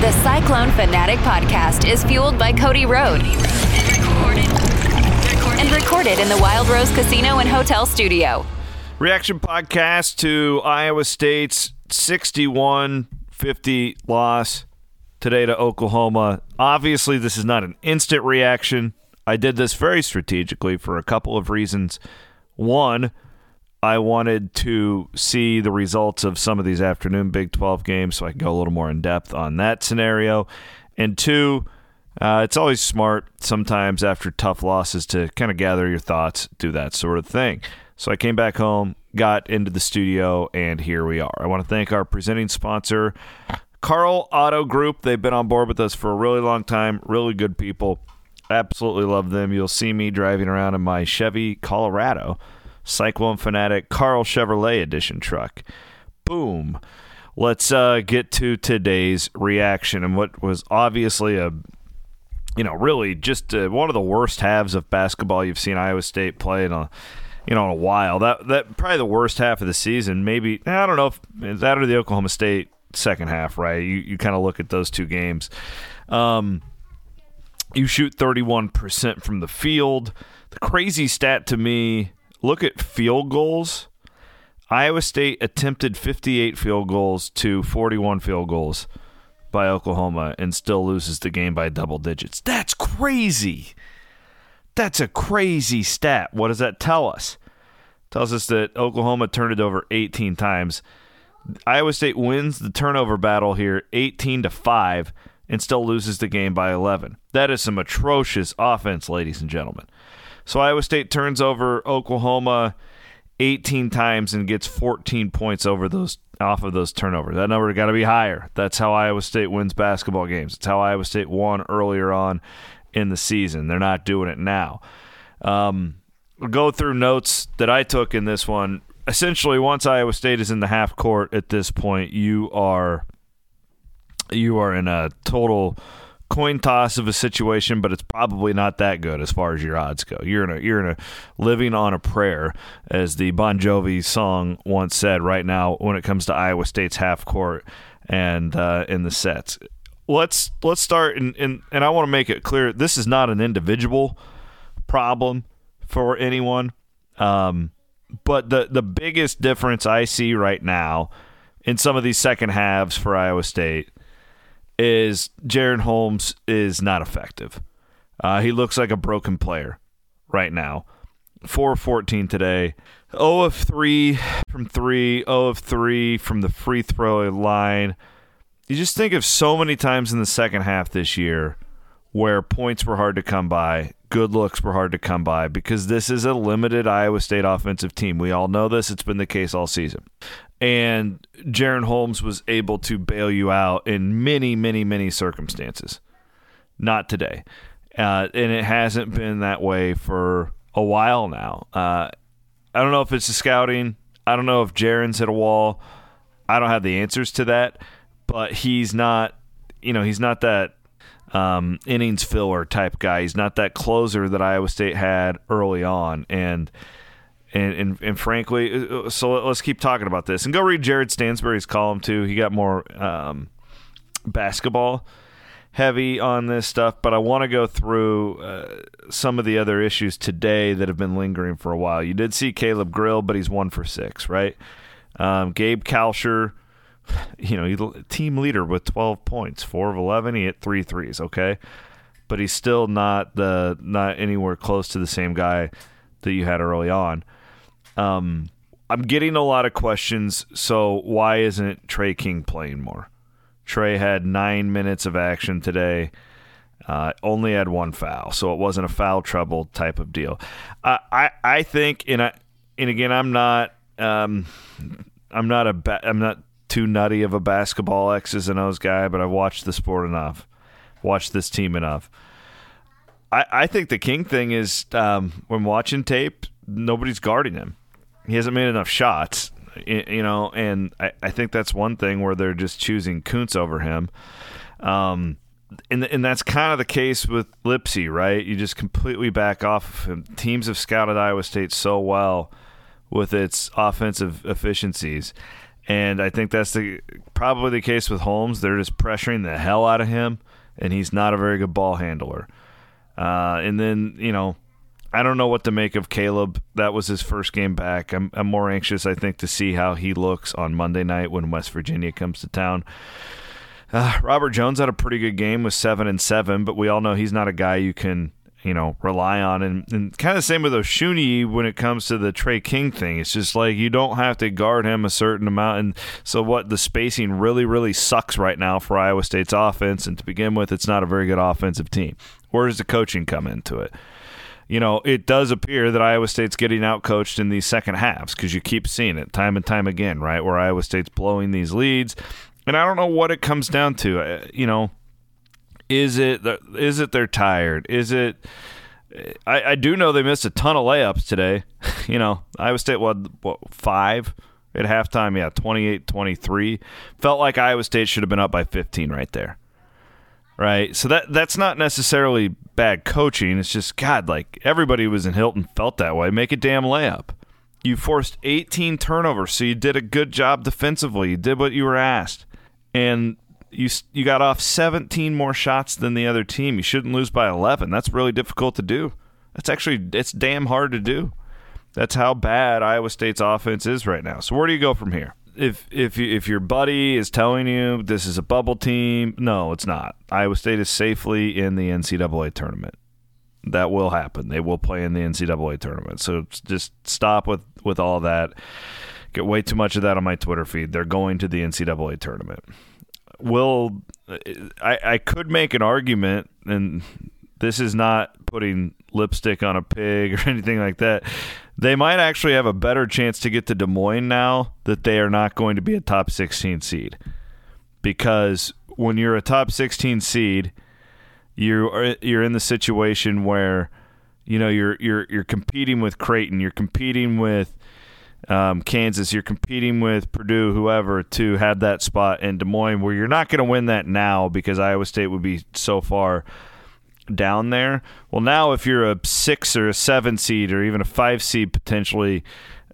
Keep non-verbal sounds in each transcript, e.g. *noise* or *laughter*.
The Cyclone Fanatic podcast is fueled by Cody Road and recorded in the Wild Rose Casino and Hotel Studio. Reaction podcast to Iowa State's 61 50 loss today to Oklahoma. Obviously, this is not an instant reaction. I did this very strategically for a couple of reasons. One, I wanted to see the results of some of these afternoon Big 12 games so I can go a little more in depth on that scenario. And two, uh, it's always smart sometimes after tough losses to kind of gather your thoughts, do that sort of thing. So I came back home, got into the studio, and here we are. I want to thank our presenting sponsor, Karl Auto Group. They've been on board with us for a really long time, really good people. Absolutely love them. You'll see me driving around in my Chevy Colorado Cyclone Fanatic Karl Chevrolet Edition truck. Boom. Let's uh, get to today's reaction and what was obviously a, you know, really just uh, one of the worst halves of basketball you've seen Iowa State play in a, you know, in a while. That that probably the worst half of the season. Maybe I don't know if that or the Oklahoma State second half. Right? You you kind of look at those two games. Um, you shoot 31% from the field. The crazy stat to me look at field goals. Iowa State attempted 58 field goals to 41 field goals by Oklahoma and still loses the game by double digits. That's crazy. That's a crazy stat. What does that tell us? Tells us that Oklahoma turned it over 18 times. Iowa State wins the turnover battle here 18 to 5 and still loses the game by 11. That is some atrocious offense, ladies and gentlemen. So Iowa State turns over Oklahoma 18 times and gets 14 points over those off of those turnovers. That number got to be higher. That's how Iowa State wins basketball games. It's how Iowa State won earlier on in the season. They're not doing it now. Um, we'll go through notes that I took in this one. Essentially, once Iowa State is in the half court at this point, you are you are in a total coin toss of a situation, but it's probably not that good as far as your odds go. You're in a you're in a living on a prayer, as the Bon Jovi song once said. Right now, when it comes to Iowa State's half court and uh, in the sets, let's let's start and and, and I want to make it clear this is not an individual problem for anyone. Um, but the the biggest difference I see right now in some of these second halves for Iowa State is Jaren Holmes is not effective. Uh, he looks like a broken player right now. 4 14 today. 0 of 3 from 3, 0 of 3 from the free throw line. You just think of so many times in the second half this year where points were hard to come by, good looks were hard to come by because this is a limited Iowa State offensive team. We all know this, it's been the case all season and Jaren Holmes was able to bail you out in many, many, many circumstances. Not today, uh, and it hasn't been that way for a while now. Uh, I don't know if it's the scouting. I don't know if Jaren's hit a wall. I don't have the answers to that, but he's not. You know, he's not that um, innings filler type guy. He's not that closer that Iowa State had early on, and and, and, and frankly, uh, uh, so let's keep talking about this and go read Jared Stansbury's column too. He got more um, basketball heavy on this stuff, but I want to go through uh, some of the other issues today that have been lingering for a while. You did see Caleb Grill, but he's one for six, right? Um, Gabe Kalscheur, *sighs* you know, team leader with 12 points, four of 11. He hit three threes. Okay, but he's still not the not anywhere close to the same guy that you had early on. Um, I'm getting a lot of questions. So why isn't Tre King playing more? Tre had nine minutes of action today. Uh, only had one foul, so it wasn't a foul trouble type of deal. I I, I think, and I, and again, I'm not um, I'm not a ba- I'm not too nutty of a basketball X's and O's guy, but I've watched the sport enough, watched this team enough. I, I think the King thing is um, when watching tape, nobody's guarding him. He hasn't made enough shots, you know, and I, I think that's one thing where they're just choosing Kunc over him. Um, and and that's kind of the case with Lipsey, right? You just completely back off of him. Teams have scouted Iowa State so well with its offensive efficiencies. And I think that's the probably the case with Holmes. They're just pressuring the hell out of him, and he's not a very good ball handler. Uh, and then you know, I don't know what to make of Caleb. That was his first game back. I'm, I'm more anxious, I think, to see how he looks on Monday night when West Virginia comes to town. Uh, Robert Jones had a pretty good game with seven and seven, but we all know he's not a guy you can you know rely on and, and kind of the same with Oshuni when it comes to the Tre King thing. It's just like you don't have to guard him a certain amount and so what the spacing really really sucks right now for Iowa State's offense and to begin with it's not a very good offensive team. Where does the coaching come into it? You know, it does appear that Iowa State's getting outcoached in these second halves because you keep seeing it time and time again, right? Where Iowa State's blowing these leads and I don't know what it comes down to. Uh, you know, is it is it they're tired? Is it? I, I do know they missed a ton of layups today. *laughs* you know, Iowa State what, what five at halftime? Yeah, 28-23. Felt like Iowa State should have been up by 15 right there. Right? So that that's not necessarily bad coaching. It's just God, like everybody was in Hilton felt that way. Make a damn layup. You forced 18 turnovers, so you did a good job defensively. You did what you were asked. And you you got off 17 more shots than the other team. You shouldn't lose by 11. That's really difficult to do. That's actually it's damn hard to do. That's how bad Iowa State's offense is right now. So where do you go from here? If if if your buddy is telling you this is a bubble team, no, it's not. Iowa State is safely in the NCAA tournament. That will happen. They will play in the NCAA tournament. So just stop with with all that. Get way too much of that on my Twitter feed. They're going to the NCAA tournament will I, I could make an argument, and this is not putting lipstick on a pig *laughs* or anything like that. They might actually have a better chance to get to Des Moines now that they are not going to be a top 16 seed. Because when you're a top 16 seed, you are you're in the situation where you know you're you're you're competing with Creighton, you're competing with um, Kansas, you're competing with Purdue, whoever, to have that spot in Des Moines, where you're not going to win that now because Iowa State would be so far down there. Well, now if you're a six or a seven seed or even a five seed potentially,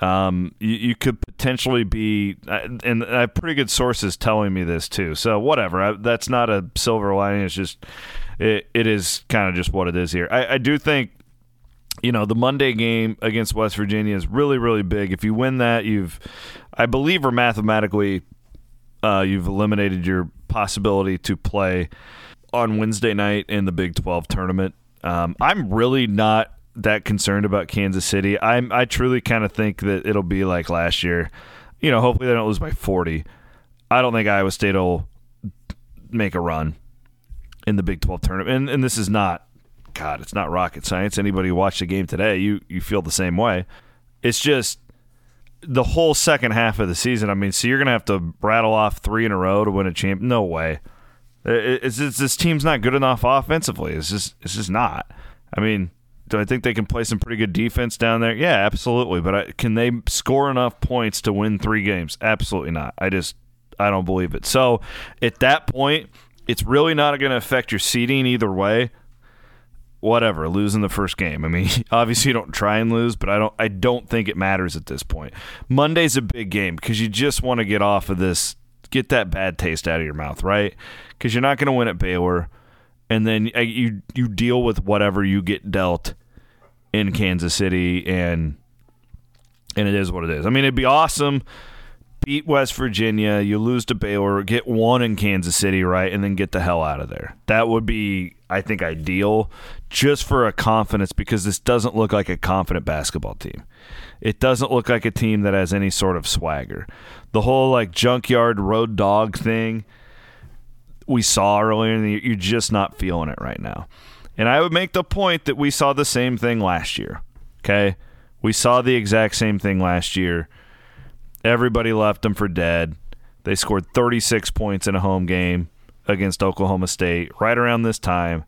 um, you, you, could potentially be, uh, and I have pretty good sources telling me this too. So whatever, I, that's not a silver lining. It's just it, it is kind of just what it is here. I, I do think you know, the Monday game against West Virginia is really, really big. If you win that, you've, I believe, or mathematically, uh, you've eliminated your possibility to play on Wednesday night in the Big 12 tournament. Um, I'm really not that concerned about Kansas City. I'm, I truly kind of think that it'll be like last year. You know, hopefully they don't lose by 40. I don't think Iowa State will make a run in the Big 12 tournament. And, and this is not God, it's not rocket science. Anybody who watched the game today, you you feel the same way. It's just the whole second half of the season. I mean, so you're gonna have to rattle off three in a row to win a champ? No way. It's, it's, this team's not good enough offensively. It's just it's just not. I mean, do I think they can play some pretty good defense down there? Yeah, absolutely. But I, can they score enough points to win three games? Absolutely not. I just I don't believe it. So at that point, it's really not going to affect your seeding either way whatever, losing the first game. I mean, *laughs* obviously you don't try and lose, but I don't I don't think it matters at this point. Monday's a big game because you just want to get off of this get that bad taste out of your mouth, right? Cuz you're not going to win at Baylor and then uh, you you deal with whatever you get dealt in Kansas City and and it is what it is. I mean, it'd be awesome beat West Virginia, you lose to Baylor, get one in Kansas City, right, and then get the hell out of there. That would be, I think, ideal just for a confidence because this doesn't look like a confident basketball team. It doesn't look like a team that has any sort of swagger. The whole like junkyard road dog thing we saw earlier in the year, you're just not feeling it right now. And I would make the point that we saw the same thing last year. Okay? We saw the exact same thing last year Everybody left them for dead. They scored 36 points in a home game against Oklahoma State right around this time,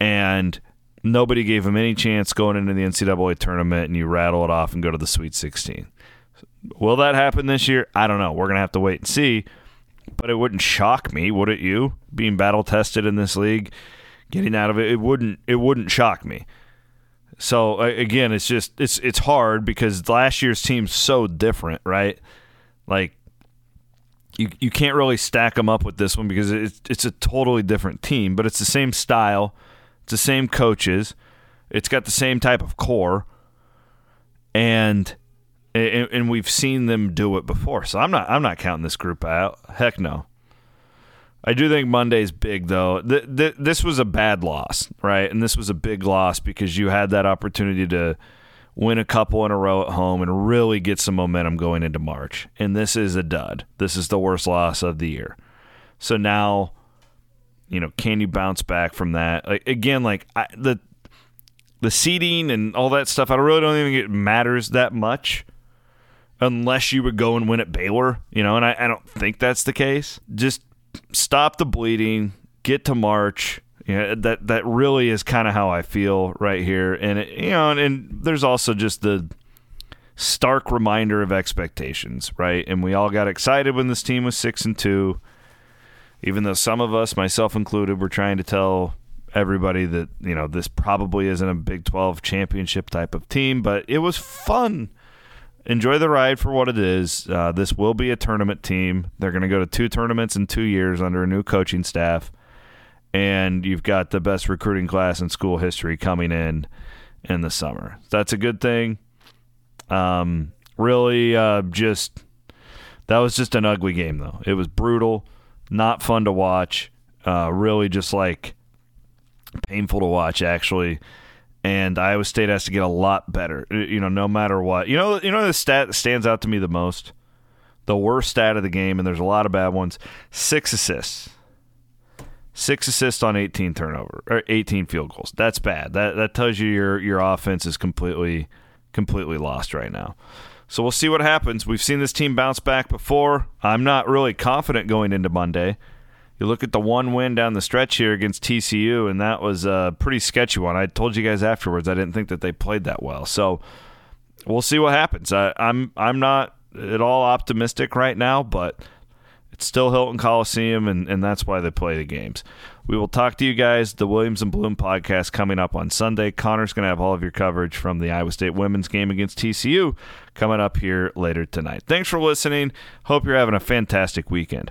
and nobody gave them any chance going into the NCAA tournament, and you rattle it off and go to the Sweet 16. Will that happen this year? I don't know. We're going to have to wait and see, but it wouldn't shock me, would it you? Being battle tested in this league, getting out of it, it wouldn't it wouldn't shock me. So again, it's just it's it's hard because last year's team's so different, right? Like you you can't really stack them up with this one because it's it's a totally different team, but it's the same style, it's the same coaches, it's got the same type of core, and and, and we've seen them do it before. So I'm not I'm not counting this group out. Heck no. I do think Monday's big, though. Th- th- this was a bad loss, right? And this was a big loss because you had that opportunity to win a couple in a row at home and really get some momentum going into March. And this is a dud. This is the worst loss of the year. So now, you know, can you bounce back from that? Like, again, like I, the the seeding and all that stuff, I really don't even think it matters that much unless you would go and win at Baylor, you know, and I, I don't think that's the case. Just stop the bleeding, get to March. Yeah, that that really is kind of how I feel right here, and it, you know, and, and there's also just the stark reminder of expectations, right? And we all got excited when this team was six and two, even though some of us, myself included, were trying to tell everybody that you know this probably isn't a Big Twelve championship type of team, but it was fun enjoy the ride for what it is. Uh, this will be a tournament team. They're going to go to two tournaments in two years under a new coaching staff, and you've got the best recruiting class in school history coming in in the summer. That's a good thing. Um, really, uh, just that was just an ugly game though. It was brutal, not fun to watch. Uh, really, just like painful to watch actually and Iowa State has to get a lot better. Uh, you know, no matter what. You know, you know the stat stands out to me the most, the worst stat of the game, and there's a lot of bad ones. Six assists, six assists on 18 turnover or 18 field goals. That's bad. That that tells you your your offense is completely completely lost right now. So we'll see what happens. We've seen this team bounce back before. I'm not really confident going into Monday you look at the one win down the stretch here against TCU, and that was a pretty sketchy one. I told you guys afterwards I didn't think that they played that well. So we'll see what happens. I, I'm I'm not at all optimistic right now, but it's still Hilton Coliseum, and, and that's why they play the games. We will talk to you guys, the Williams and Bloom podcast coming up on Sunday. Connor's going to have all of your coverage from the Iowa State women's game against TCU coming up here later tonight. Thanks for listening. Hope you're having a fantastic weekend.